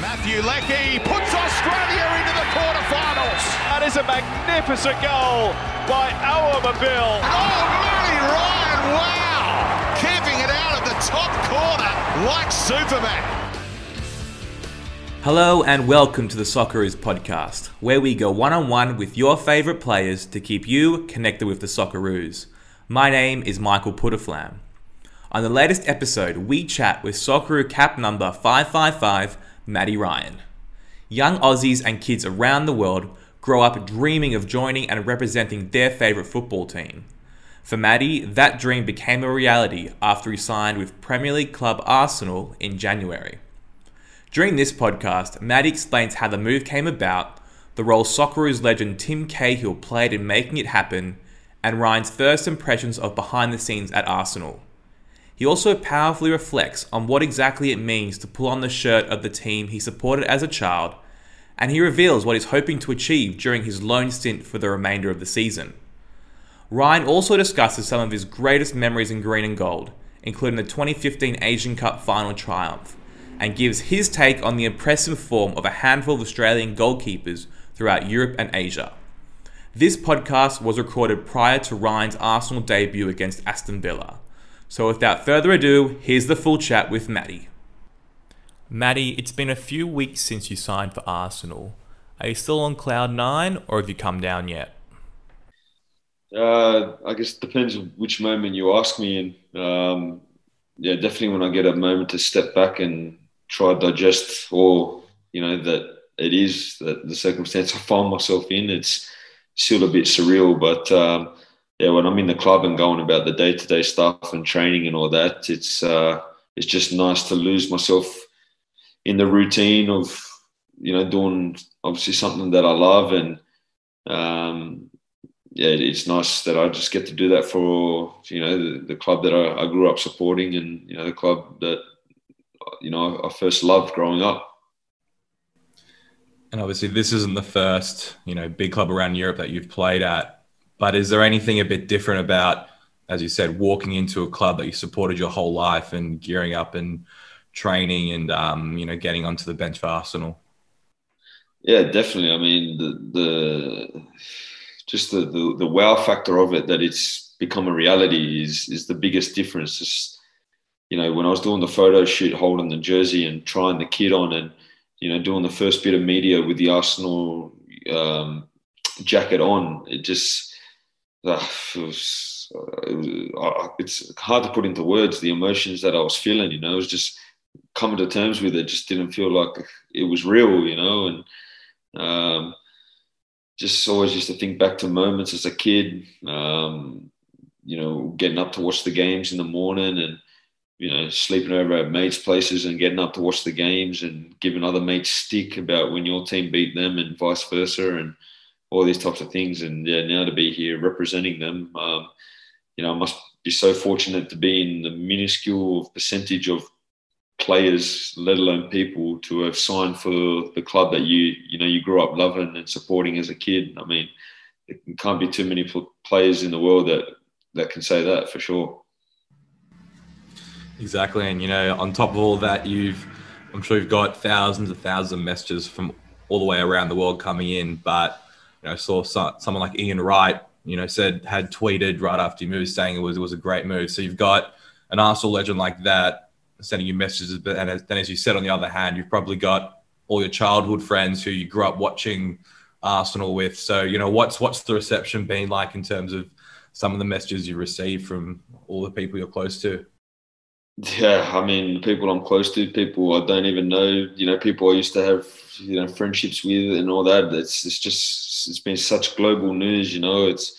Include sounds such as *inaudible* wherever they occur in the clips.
Matthew Leckie puts Australia into the quarterfinals. That is a magnificent goal by Awer Mabil. Oh, Matty Ryan, wow! Keeping it out of the top corner like Superman. Hello and welcome to the Socceroos podcast, where we go one on one with your favourite players to keep you connected with the Socceroos. My name is Michael Putterflam. On the latest episode, we chat with Socceroo cap number 555, Matty Ryan. Young Aussies and kids around the world grow up dreaming of joining and representing their favourite football team. For Matty, that dream became a reality after he signed with Premier League club Arsenal in January. During this podcast, Matty explains how the move came about, the role Socceroos legend Tim Cahill played in making it happen, and Ryan's first impressions of behind the scenes at Arsenal. He also powerfully reflects on what exactly it means to pull on the shirt of the team he supported as a child, and he reveals what he's hoping to achieve during his loan stint for the remainder of the season. Ryan also discusses some of his greatest memories in green and gold, including the 2015 Asian Cup final triumph, and gives his take on the impressive form of a handful of Australian goalkeepers throughout Europe and Asia. This podcast was recorded prior to Ryan's Arsenal debut against Aston Villa. So without further ado, here's the full chat with Matty. Matty, it's been a few weeks since you signed for Arsenal. Are you still on cloud nine or have you come down yet? Uh, I guess it depends on which moment you ask me. And um, yeah, definitely when I get a moment to step back and try to digest all you know that it is that the circumstance I find myself in, it's still a bit surreal. But um, yeah, when I'm in the club and going about the day to day stuff and training and all that, it's uh, it's just nice to lose myself in the routine of you know doing obviously something that I love and um, yeah, it's nice that I just get to do that for you know the, the club that I, I, grew up supporting and you know the club that you know I first loved growing up. And obviously, this isn't the first, you know, big club around Europe that you've played at. But is there anything a bit different about, as you said, walking into a club that you supported your whole life and gearing up and training and, um, you know, getting onto the bench for Arsenal? Yeah, definitely. I mean, the, the just the, the, the wow factor of it that it's become a reality is is the biggest difference. Just you know, when I was doing the photo shoot, holding the jersey and trying the kit on, and you know, doing the first bit of media with the Arsenal um, jacket on, it just uh, it was, uh, uh, it's hard to put into words the emotions that I was feeling. You know, it was just coming to terms with it. Just didn't feel like it was real. You know, and um, just always used to think back to moments as a kid. Um, you know, getting up to watch the games in the morning and you know, sleeping over at mates' places and getting up to watch the games and giving other mates stick about when your team beat them and vice versa and all these types of things. And yeah, now to be here representing them, um, you know, I must be so fortunate to be in the minuscule percentage of players, let alone people, to have signed for the club that you you know you grew up loving and supporting as a kid. I mean, there can't be too many players in the world that that can say that for sure. Exactly, and you know, on top of all that, you've I'm sure you've got thousands and thousands of messages from all the way around the world coming in. But you know, saw someone like Ian Wright, you know, said had tweeted right after you moved saying it was it was a great move. So you've got an Arsenal legend like that sending you messages, but and then as you said, on the other hand, you've probably got all your childhood friends who you grew up watching Arsenal with. So you know, what's what's the reception been like in terms of some of the messages you received from all the people you're close to? Yeah, I mean, people I'm close to, people I don't even know, you know, people I used to have, you know, friendships with and all that. It's, it's just, it's been such global news, you know, it's,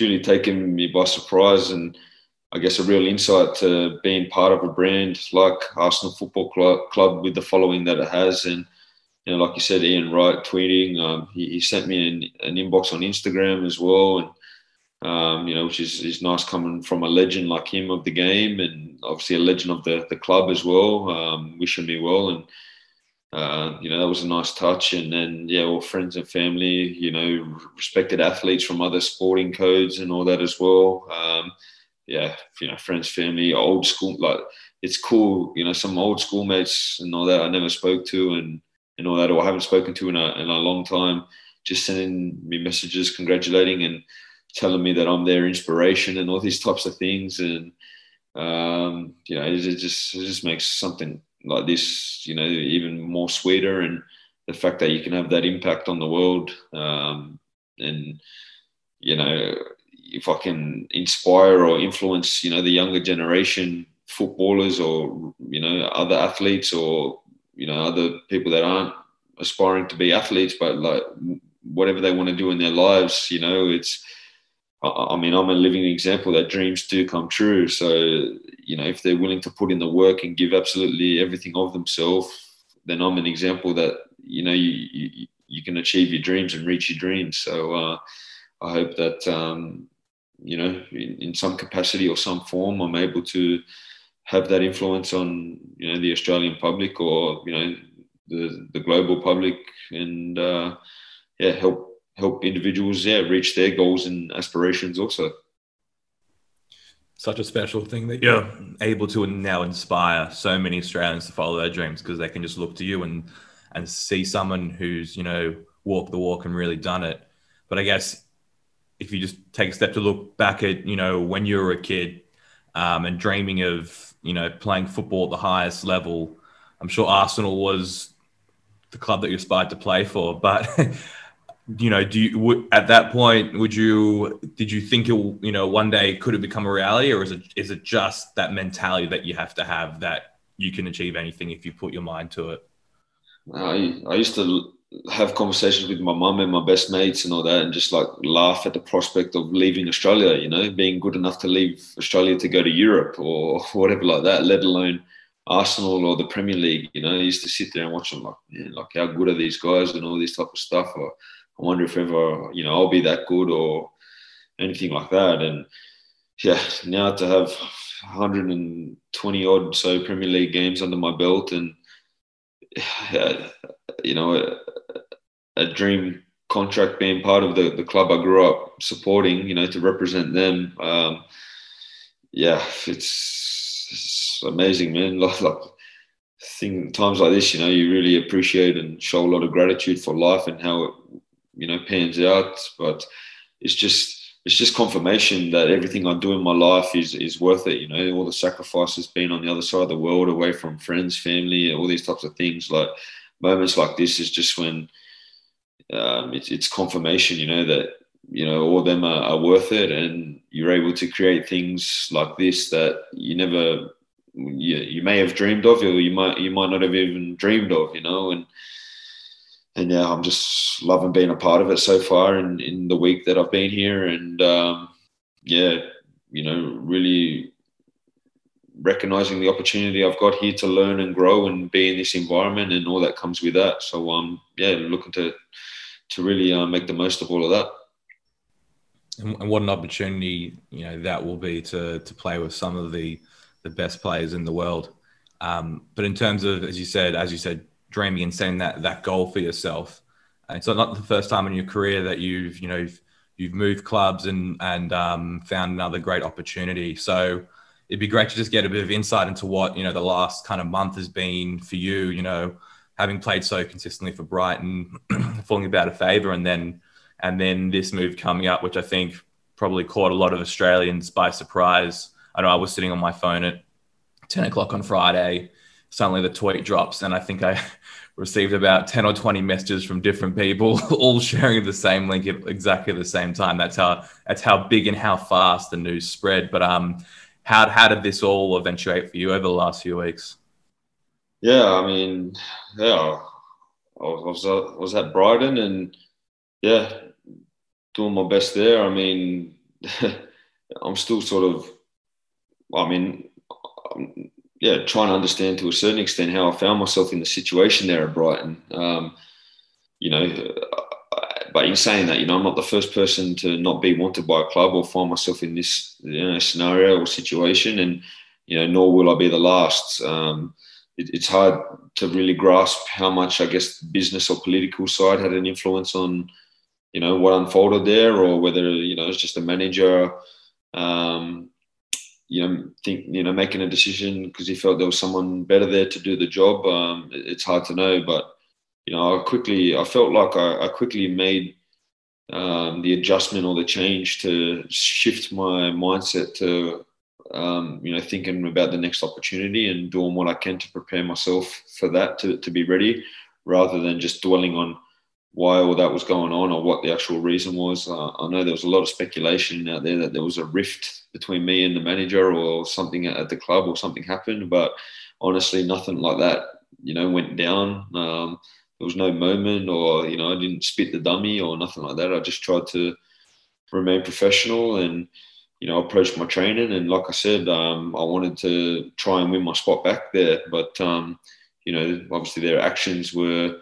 really taken me by surprise and I guess a real insight to being part of a brand like Arsenal Football Club, Club with the following that it has. And, you know, like you said, Ian Wright tweeting, um, he, he, sent me an, an inbox on Instagram as well. And, um, you know, which is, is nice coming from a legend like him of the game and obviously a legend of the, the club as well, um, wishing me well. And, uh, you know, that was a nice touch. And then, yeah, all friends and family, you know, respected athletes from other sporting codes and all that as well. Um, yeah, you know, friends, family, old school, like it's cool, you know, some old school mates and all that I never spoke to. And and all that, or I haven't spoken to in a, in a long time, just sending me messages, congratulating and telling me that I'm their inspiration and all these types of things. And, um, you know, it, it just, it just makes something like this, you know, even more sweeter. And the fact that you can have that impact on the world, um, and, you know, if I can inspire or influence, you know, the younger generation footballers or you know other athletes or you know other people that aren't aspiring to be athletes but like whatever they want to do in their lives you know it's I mean, I'm a living example that dreams do come true. So, you know, if they're willing to put in the work and give absolutely everything of themselves, then I'm an example that, you know, you, you, you can achieve your dreams and reach your dreams. So, uh, I hope that, um, you know, in, in some capacity or some form, I'm able to have that influence on you know the Australian public or you know the the global public and uh, yeah help help individuals yeah reach their goals and aspirations also such a special thing that you're able to now inspire so many Australians to follow their dreams because they can just look to you and and see someone who's you know walked the walk and really done it. But I guess if you just take a step to look back at you know when you were a kid um, and dreaming of you know, playing football at the highest level. I'm sure Arsenal was the club that you aspired to play for, but *laughs* you know, do you w- at that point would you did you think it you know one day could it become a reality, or is it is it just that mentality that you have to have that you can achieve anything if you put your mind to it? I I used to have conversations with my mum and my best mates and all that, and just like laugh at the prospect of leaving Australia. You know, being good enough to leave Australia to go to Europe or *laughs* whatever like that. Let alone Arsenal or the Premier League. You know, I used to sit there and watch them like, man, like how good are these guys and all this type of stuff. Or I wonder if ever you know I'll be that good or anything like that. And yeah, now to have 120 odd so Premier League games under my belt and you know, a, a, dream contract being part of the, the club I grew up supporting, you know, to represent them. Um, yeah, it's, it's amazing, man. *laughs* Like, like thing, times like this, you know, you really appreciate and show a lot of gratitude for life and how it, you know, pans out. But it's just, it's just confirmation that everything I do in my life is is worth it. You know, all the sacrifices being on the other side of the world, away from friends, family, all these types of things. Like moments like this is just when um, it's, it's confirmation, you know, that you know all them are, are, worth it, and you're able to create things like this that you never, you, you may have dreamed of, or you might you might not have even dreamed of, you know, and and yeah, I'm just loving being a part of it so far in in the week that I've been here, and um, yeah, you know, really recognizing the opportunity I've got here to learn and grow and be in this environment and all that comes with that. So um, yeah, looking to to really uh, make the most of all of that. And, what an opportunity you know that will be to to play with some of the the best players in the world. Um, but in terms of, as you said, as you said, dreaming and setting that that goal for yourself, it's not the first time in your career that you've you know you've, you've moved clubs and and um, found another great opportunity. So it'd be great to just get a bit of insight into what you know the last kind of month has been for you. You know, having played so consistently for Brighton, *clears throat* falling about a favour, and then and then this move coming up, which I think probably caught a lot of Australians by surprise. I know I was sitting on my phone at ten o'clock on Friday. Suddenly the tweet drops, and I think I *laughs* received about 10 or 20 messages from different people *laughs* all sharing the same link at exactly the same time that's how that's how big and how fast the news spread but um how how did this all eventuate for you over the last few weeks? Yeah, I mean, yeah, I was I was at Brighton and yeah, doing my best there. I mean, *laughs* I'm still sort of, I mean, yeah, trying to understand to a certain extent how I found myself in the situation there at Brighton. Um, you know, but in saying that, you know, I'm not the first person to not be wanted by a club or find myself in this you know, scenario or situation, and you know, nor will I be the last. Um, it, it's hard to really grasp how much, I guess, business or political side had an influence on, you know, what unfolded there, or whether you know it's just a manager, um, you know, think you know making a decision because he felt there was someone better there to do the job. Um, it's hard to know, but you know, I quickly, I felt like I, I quickly made um, the adjustment or the change to shift my mindset to, um, you know, thinking about the next opportunity and doing what I can to prepare myself for that to, to be ready rather than just dwelling on why all that was going on or what the actual reason was. Uh, I know there was a lot of speculation out there that there was a rift between me and the manager or something at the club or something happened, but honestly, nothing like that, you know, went down. Um, there was no moment or, you know, I didn't spit the dummy or nothing like that. I just tried to remain professional and, you know, approach my training. And like I said, um, I wanted to try and win my spot back there. But, um, you know, obviously their actions were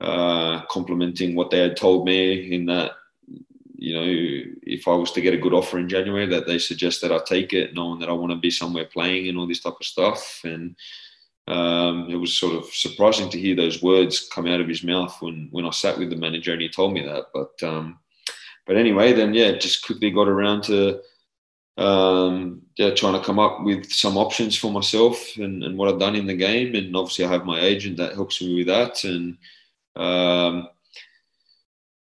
uh, complementing what they had told me in that, you know, if I was to get a good offer in January, that they suggest that I take it, knowing that I want to be somewhere playing and all this type of stuff. And um, it was sort of surprising to hear those words come out of his mouth when when I sat with the manager and he told me that. But um, but anyway, then yeah, just quickly got around to um, yeah, trying to come up with some options for myself and, and what I've done in the game. And obviously, I have my agent that helps me with that. And um,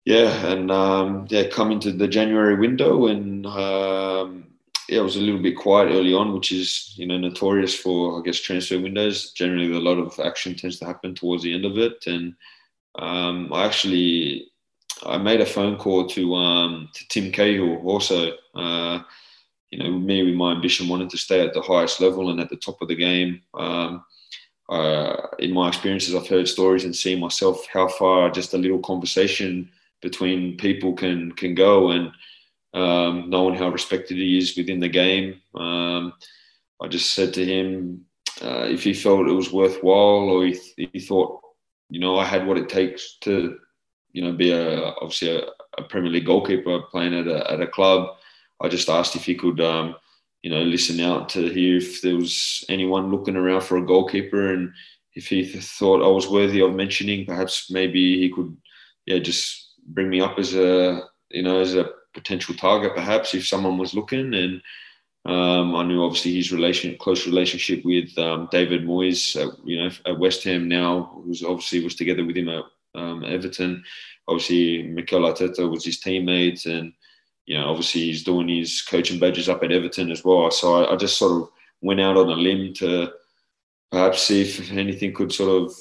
yeah, and um, yeah, come into the January window, and um, yeah, it was a little bit quiet early on, which is you know notorious for I guess transfer windows. Generally, a lot of action tends to happen towards the end of it, and um, I actually I made a phone call to um, to Tim Cahill also. Uh, you know, me with my ambition wanting to stay at the highest level and at the top of the game. Um, uh, in my experiences, I've heard stories and seen myself how far just a little conversation between people can can go, and um, knowing how respected he is within the game. Um, I just said to him uh, if he felt it was worthwhile, or he, he thought, you know, I had what it takes to, you know, be a obviously a, a Premier League goalkeeper playing at a, at a club. I just asked if he could. Um, you know, listen out to hear if there was anyone looking around for a goalkeeper and if he thought I was worthy of mentioning, perhaps maybe he could, yeah, just bring me up as a, you know, as a potential target, perhaps if someone was looking. And um, I knew obviously his relation, close relationship with um, David Moyes, you know, at West Ham now, who's obviously was together with him at um, Everton. Obviously, Mikel Arteta was his teammate, and you know, obviously he's doing his coaching badges up at Everton as well. So I, I, just sort of went out on a limb to perhaps see if anything could sort of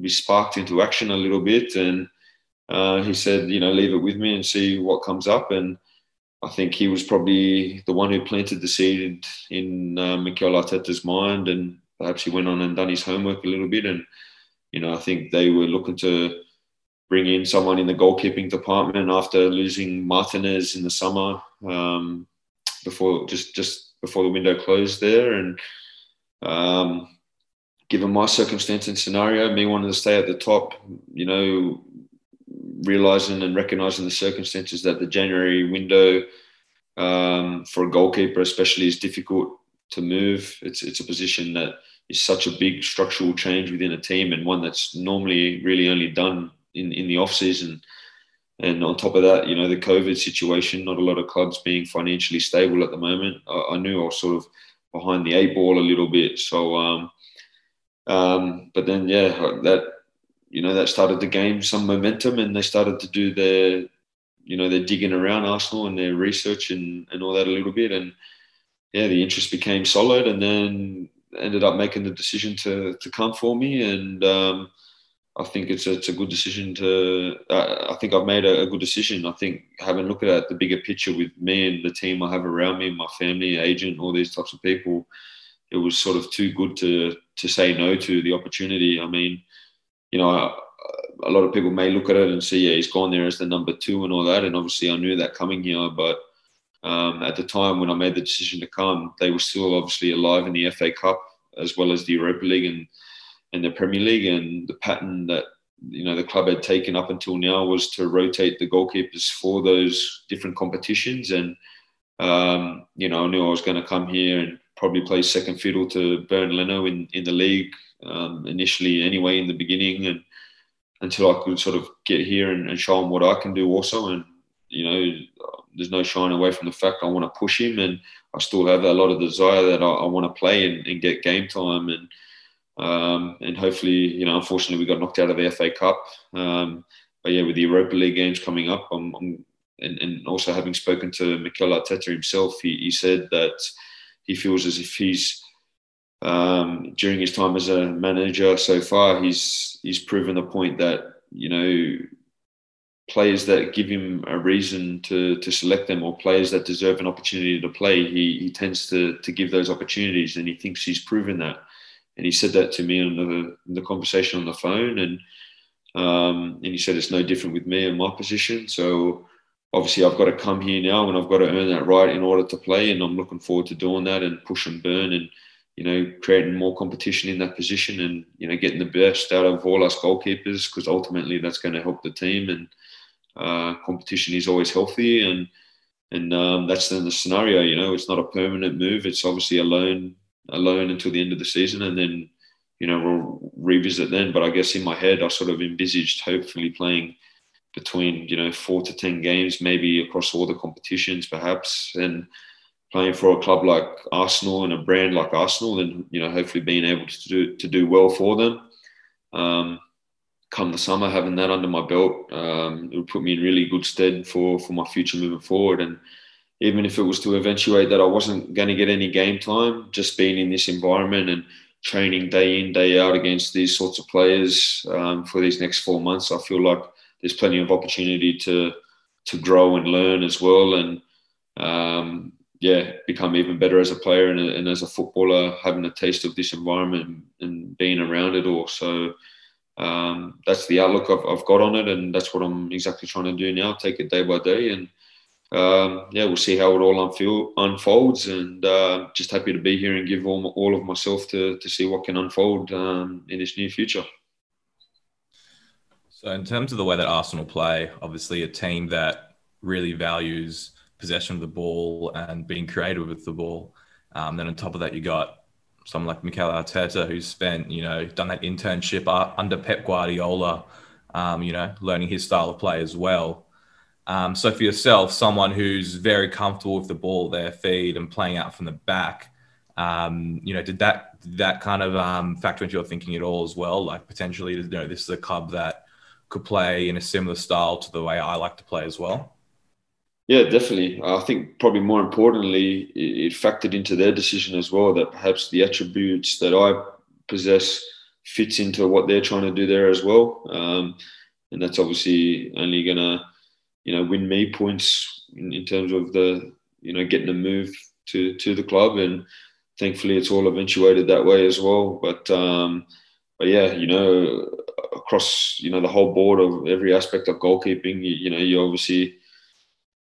be sparked into action a little bit. And uh, he said, you know, leave it with me and see what comes up. And I think he was probably the one who planted the seed in uh, Mikel Arteta's mind. And perhaps he went on and done his homework a little bit. And, you know, I think they were looking to bring in someone in the goalkeeping department after losing Martinez in the summer um, before just just before the window closed there, and um, given my circumstance and scenario, me wanting to stay at the top, you know, realizing and recognizing the circumstances that the January window um, for a goalkeeper, especially, is difficult to move. It's it's a position that is such a big structural change within a team and one that's normally really only done in, in the off season. And on top of that, you know, the COVID situation, not a lot of clubs being financially stable at the moment. I, I knew I was sort of behind the eight ball a little bit. So, um, um, but then, yeah, that, you know, that started to gain some momentum and they started to do their, you know, their digging around Arsenal and their research and, and all that a little bit. And yeah, the interest became solid and then ended up making the decision to, to come for me. And, um, I think it's a, it's a good decision to. Uh, I think I've made a, a, good decision. I think having looked at the bigger picture with me and the team I have around me, my family, agent, all these types of people, it was sort of too good to to say no to the opportunity. I mean, you know, a lot of people may look at it and see, yeah, he's gone there as the number two and all that. And obviously, I knew that coming here, but um, at the time when I made the decision to come, they were still obviously alive in the FA Cup as well as the Europa League and in the Premier League, and the pattern that you know the club had taken up until now was to rotate the goalkeepers for those different competitions. And um, you know, I knew I was going to come here and probably play second fiddle to Bernd Leno in in the league um, initially, anyway, in the beginning, and until I could sort of get here and, and show him what I can do also. And you know, there's no shying away from the fact I want to push him, and I still have a lot of desire that I, I want to play and, and, get game time and Um, and hopefully, you know, unfortunately, we got knocked out of the FA Cup. Um, but yeah, with the Europa League games coming up, I'm, I'm and, and, also having spoken to Mikel Arteta himself, he, he said that he feels as if he's um, during his time as a manager so far, he's he's proven the point that you know players that give him a reason to to select them or players that deserve an opportunity to play, he he tends to to give those opportunities, and he thinks he's proven that. And he said that to me on the in the conversation on the phone, and um, and he said it's no different with me and my position. So obviously I've got to come here now and I've got to earn that right in order to play, and I'm looking forward to doing that and push and Bernd and you know, creating more competition in that position and, you know, getting the best out of all us goalkeepers because ultimately that's going to help the team and uh, competition is always healthy and and um, that's then the scenario, you know, it's not a permanent move. It's obviously a loan, a loan until the end of the season and then, you know, we'll revisit then. But I guess in my head, I sort of envisaged hopefully playing between, you know, four to 10 games, maybe across all the competitions perhaps. And, playing for a club like Arsenal and a brand like Arsenal, and you know, hopefully being able to do to do well for them. Um, come the summer, having that under my belt, um, it would put me in really good stead for for my future moving forward. And even if it was to eventuate that I wasn't going to get any game time, just being in this environment and training day in day out against these sorts of players um, for these next four months, I feel like there's plenty of opportunity to to grow and learn as well. And um, yeah, become even better as a player and, and, as a footballer, having a taste of this environment and being around it all. So um, that's the outlook I've, I've, got on it, and that's what I'm exactly trying to do now. Take it day by day, and um, yeah, we'll see how it all unfold, unfolds. And uh, just happy to be here and give all, all of myself to to see what can unfold um, in this near future. So, in terms of the way that Arsenal play, obviously a team that really values possession of the ball and being creative with the ball. Um, then on top of that, you got someone like Mikel Arteta, who's spent, you know, done that internship under Pep Guardiola, um, you know, learning his style of play as well. Um, so for yourself, someone who's very comfortable with the ball, their feet, and playing out from the back, um, you know, did that did that kind of um, factor into your thinking at all as well? Like potentially, you know, this is a club that could play in a similar style to the way I like to play as well. Yeah, definitely. I think probably more importantly, it factored into their decision as well that perhaps the attributes that I possess fits into what they're trying to do there as well. Um, and that's obviously only going to, you know, win me points in, in, terms of the, you know, getting a move to to the club. And thankfully, it's all eventuated that way as well. But um, but yeah, you know, across you know the whole board of every aspect of goalkeeping, you, you know, you obviously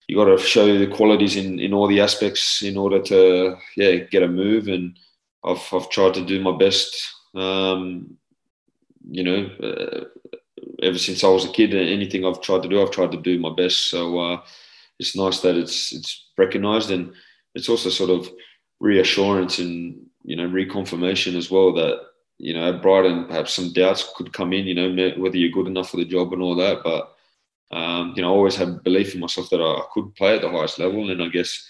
you got to show the qualities in, in all the aspects in order to yeah get a move and I've, I've tried to do my best um, you know uh, ever since I was a kid anything I've tried to do I've tried to do my best so uh, it's nice that it's it's recognized and it's also sort of reassurance and you know reconfirmation as well that you know Brighton perhaps some doubts could come in you know whether you're good enough for the job and all that but um, you know, I always had belief in myself that I could play at the highest level, and I guess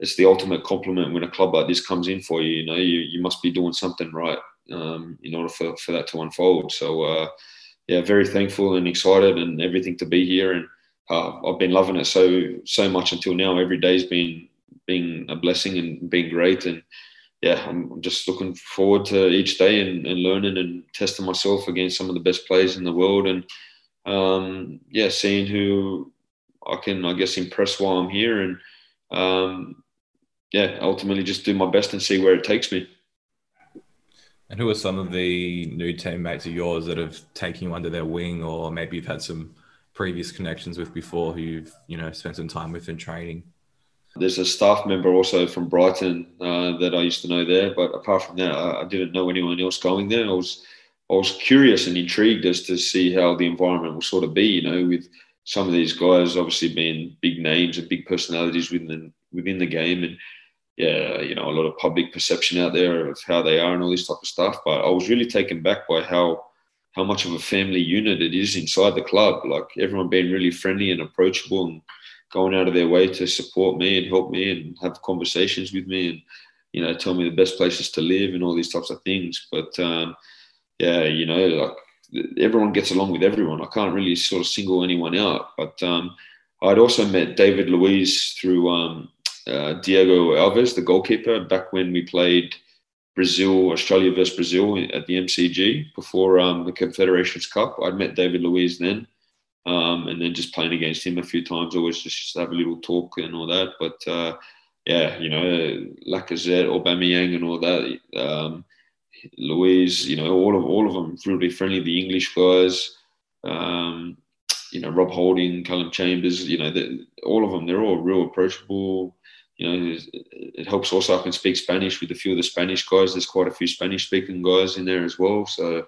it's the ultimate compliment when a club like this comes in for you. You know, you, you must be doing something right um, in order for, for that to unfold. So, uh, yeah, very thankful and excited and everything to be here. And uh, I've been loving it so so much until now. Every day's been been a blessing and been great. And yeah, I'm just looking forward to each day and, and learning and testing myself against some of the best players in the world and um, yeah, seeing who I can, I guess, impress while I'm here, and um, yeah, ultimately just do my best and see where it takes me. And who are some of the new teammates of yours that have taken you under their wing, or maybe you've had some previous connections with before, who you've you know spent some time with in training? There's a staff member also from Brighton uh, that I used to know there, but apart from that, I, didn't know anyone else going there. I was I was curious and intrigued as to see how the environment will sort of be, you know, with some of these guys obviously being big names and big personalities within the, within the game, and yeah, you know, a lot of public perception out there of how they are and all this type of stuff. But I was really taken back by how how much of a family unit it is inside the club. Like everyone being really friendly and approachable and going out of their way to support me and help me and have conversations with me and you know, tell me the best places to live and all these types of things. But um, yeah, you know, like everyone gets along with everyone. I can't really sort of single anyone out. But um, I'd also met David Luiz through um, uh, Diego Alves, the goalkeeper, back when we played Brazil, Australia versus Brazil at the MCG before um, the Confederations Cup. I'd met David Luiz then. Um, and then just playing against him a few times, always just, just have a little talk and all that. But uh, yeah, you know, Lacazette, Aubameyang, and all that. Um, Luiz, you know, all of all of them really friendly. The English guys, um, you know, Rob Holding, Callum Chambers, you know, all of them. They're all real approachable. You know, it helps also I can speak Spanish with a few of the Spanish guys. There's quite a few Spanish speaking guys in there as well. So,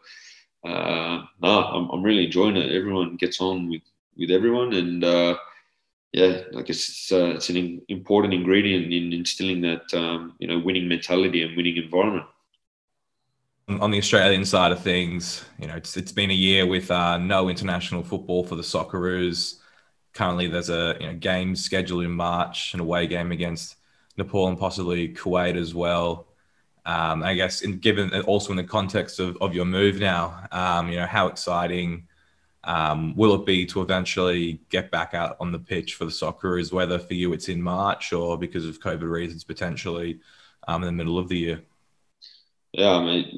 uh, I'm, I'm really enjoying it. Everyone gets on with with everyone, and uh, yeah, I guess it's uh, it's an important ingredient in instilling that um, you know winning mentality and winning environment. On the Australian side of things, you know, it's, it's been a year with uh, no international football for the Socceroos. Currently, there's a you know, game scheduled in March, an away game against Nepal and possibly Kuwait as well. Um, I guess, in, given also in the context of, of your move now, um, you know, how exciting um, will it be to eventually get back out on the pitch for the Socceroos, whether for you it's in March or because of COVID reasons potentially um, in the middle of the year? Yeah, I mean,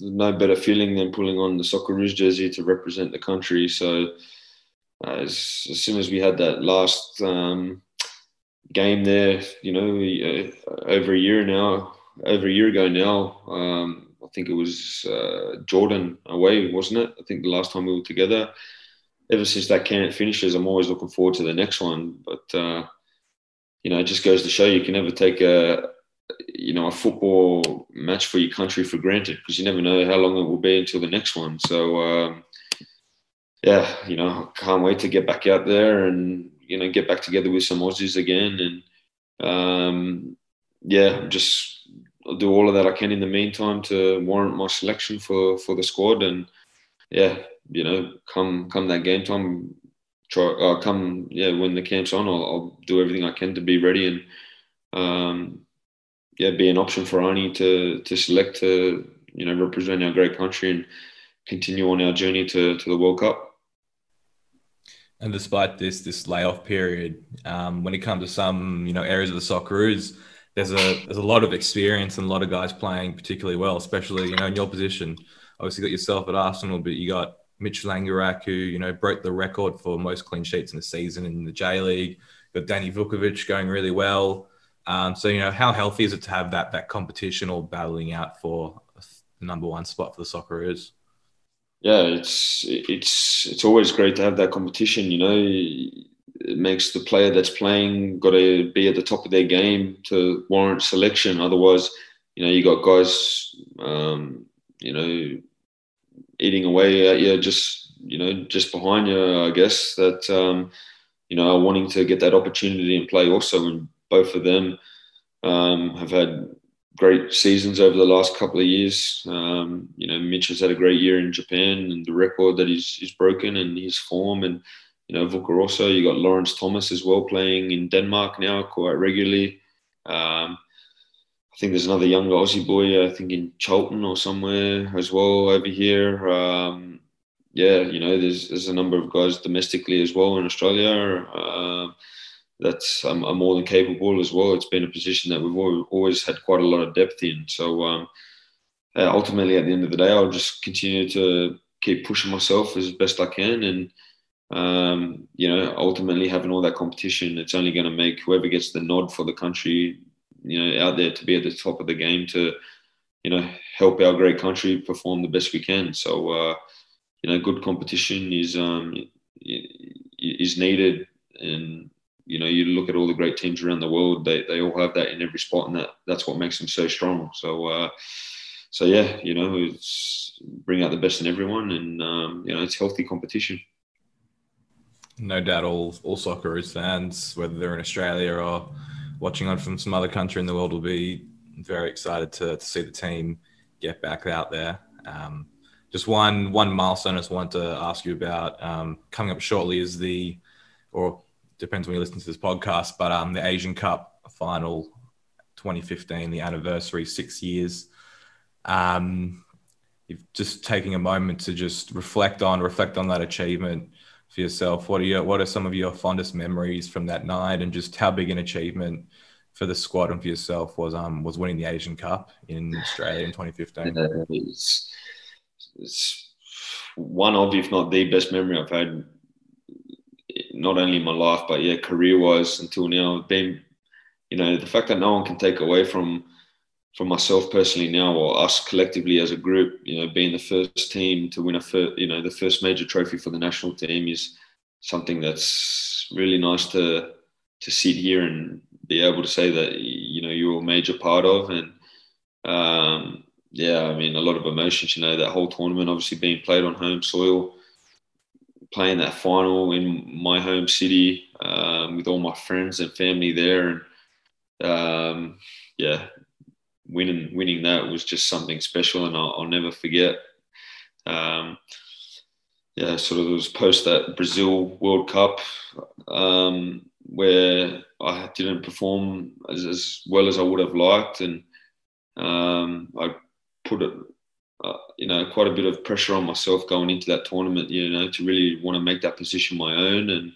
no better feeling than pulling on the Socceroos jersey to represent the country. So uh, as, as, soon as we had that last um, game there, you know, we, uh, over a year now, over a year ago now, um, I think it was uh, Jordan away, wasn't it? I think the last time we were together. Ever since that camp finishes, I'm always looking forward to the next one. But uh, you know, it just goes to show you can never take a you know a football match for your country for granted because you never know how long it will be until the next one. So um, yeah, you know, can't wait to get back out there and you know get back together with some Aussies again and um, yeah, just I'll do all of that I can in the meantime to warrant my selection for for the squad. And yeah, you know, come come that game time, try uh, come yeah when the camp's on, I'll, I'll, do everything I can to be ready and um, yeah, be an option for Arnie to to select to you know represent our great country and continue on our journey to to the World Cup. And despite this this layoff period, um, when it comes to some you know areas of the Socceroos there's a there's a lot of experience and a lot of guys playing particularly well, especially you know in your position. Obviously, you got yourself at Arsenal, but you got Mitch Langerak, who you know broke the record for most clean sheets in the season in the J League. Got Danny Vukovic going really well. Um, so you know, how healthy is it to have that that competition or battling out for the number one spot for the Socceroos? Yeah, it's it's it's always great to have that competition. You know, it makes the player that's playing got to be at the top of their game to warrant selection. Otherwise, you know, you got guys, um, you know, eating away at you, just you know, just behind you. I guess that um, you know are wanting to get that opportunity and play also, and both of them um, have had great seasons over the last couple of years. Um, you know, Mitch has had a great year in Japan, and the record that he's, he's broken, and his form, and you know, also. You got Lawrence Thomas as well playing in Denmark now quite regularly. Um, I think there's another younger Aussie boy, I think in Charlton or somewhere as well over here. Um, yeah, you know, there's there's a number of guys domestically as well in Australia. Uh, that's are more than capable as well. It's been a position that we've always had quite a lot of depth in. So um, uh, ultimately, at the end of the day, I'll just continue to keep pushing myself as best I can and um, you know, ultimately having all that competition, it's only going to make whoever gets the nod for the country, you know, out there to be at the top of the game to, you know, help our great country perform the best we can. So, uh, you know, good competition is um, is needed, and you know, you look at all the great teams around the world; they they all have that in every spot, and that that's what makes them so strong. So. Uh, so yeah, you know, it's bring out the best in everyone, and um, you know, it's healthy competition no doubt all all Socceroos fans, whether they're in Australia or watching on from some other country in the world, will be very excited to, to see the team get back out there. Um, just one one milestone I just want to ask you about um, coming up shortly is the, or depends when you listen to this podcast, but um, the Asian Cup final 2015, the anniversary, six years. Um, just taking a moment to just reflect on reflect on that achievement for yourself. What are your what are some of your fondest memories from that night, and just how big an achievement for the squad and for yourself was um was winning the Asian Cup in Australia in 2015? it's, it's one of, if not the best memory I've had, not only in my life but yeah, career wise until now. Been, you know, the fact that no one can take away from from myself personally now or us collectively as a group, you know, being the first team to win a first, you know, the first major trophy for the national team is something that's really nice to to sit here and be able to say that you know you're a major part of and um, yeah, I mean a lot of emotions. You know, that whole tournament obviously being played on home soil, playing that final in my home city um, with all my friends and family there, and um, yeah, winning winning that was just something special, and I'll, I'll never forget. Um, yeah, sort of it was post that Brazil World Cup um, where I didn't perform as, as, well as I would have liked, and um, I put it, uh, you know, quite a bit of pressure on myself going into that tournament. You know, to really want to make that position my own, and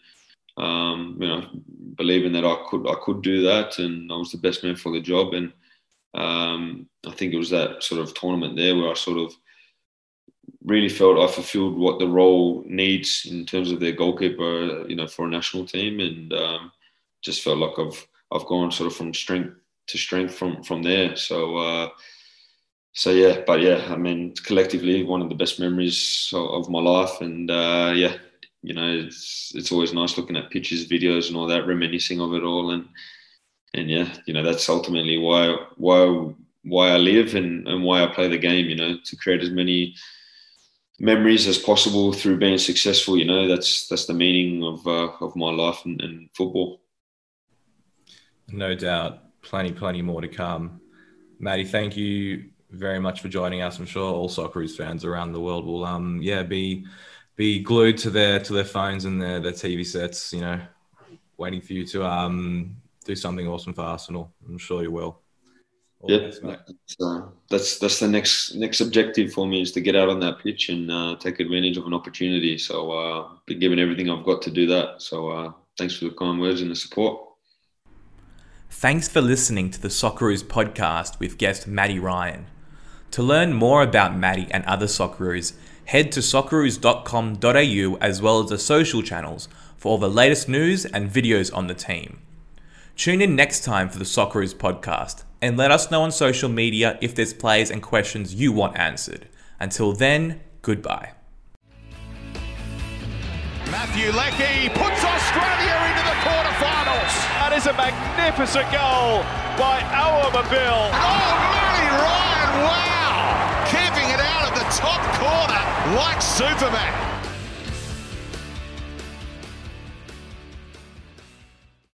um, you know, believing that I could I could do that, and I was the best man for the job, and um, I think it was that sort of tournament there where I sort of really felt I fulfilled what the role needs in terms of their goalkeeper, you know, for a national team, and um, just felt like I've I've gone sort of from strength to strength from from there. So. Uh, so yeah, but yeah, I mean, collectively, one of the best memories of, my life, and uh, yeah, you know, it's it's always nice looking at pictures, videos, and all that, reminiscing of it all, and and yeah, you know, that's ultimately why why why I live and, and why I play the game. You know, to create as many memories as possible through being successful. You know, that's that's the meaning of uh, of my life and, and football. No doubt, plenty, plenty more to come. Matty, thank you very much for joining us. I'm sure all Socceroos fans around the world will, um, yeah, be be glued to their to their phones and their their TV sets. You know, waiting for you to um do something awesome for Arsenal. I'm sure you will. All yeah, that's, uh, that's that's the next next objective for me is to get out on that pitch and uh, take advantage of an opportunity. So, uh, been given everything I've got to do that. So, uh, thanks for the kind words and the support. Thanks for listening to the Socceroos podcast with guest Matty Ryan. To learn more about Matty and other Socceroos, head to socceroos.com.au as well as the social channels for all the latest news and videos on the team. Tune in next time for the Socceroos podcast and let us know on social media if there's plays and questions you want answered. Until then, goodbye. Matthew Leckie puts Australia into the quarterfinals. That is a magnificent goal by Awer Mabil. Oh, Matty Ryan, wow! Top corner like Superman.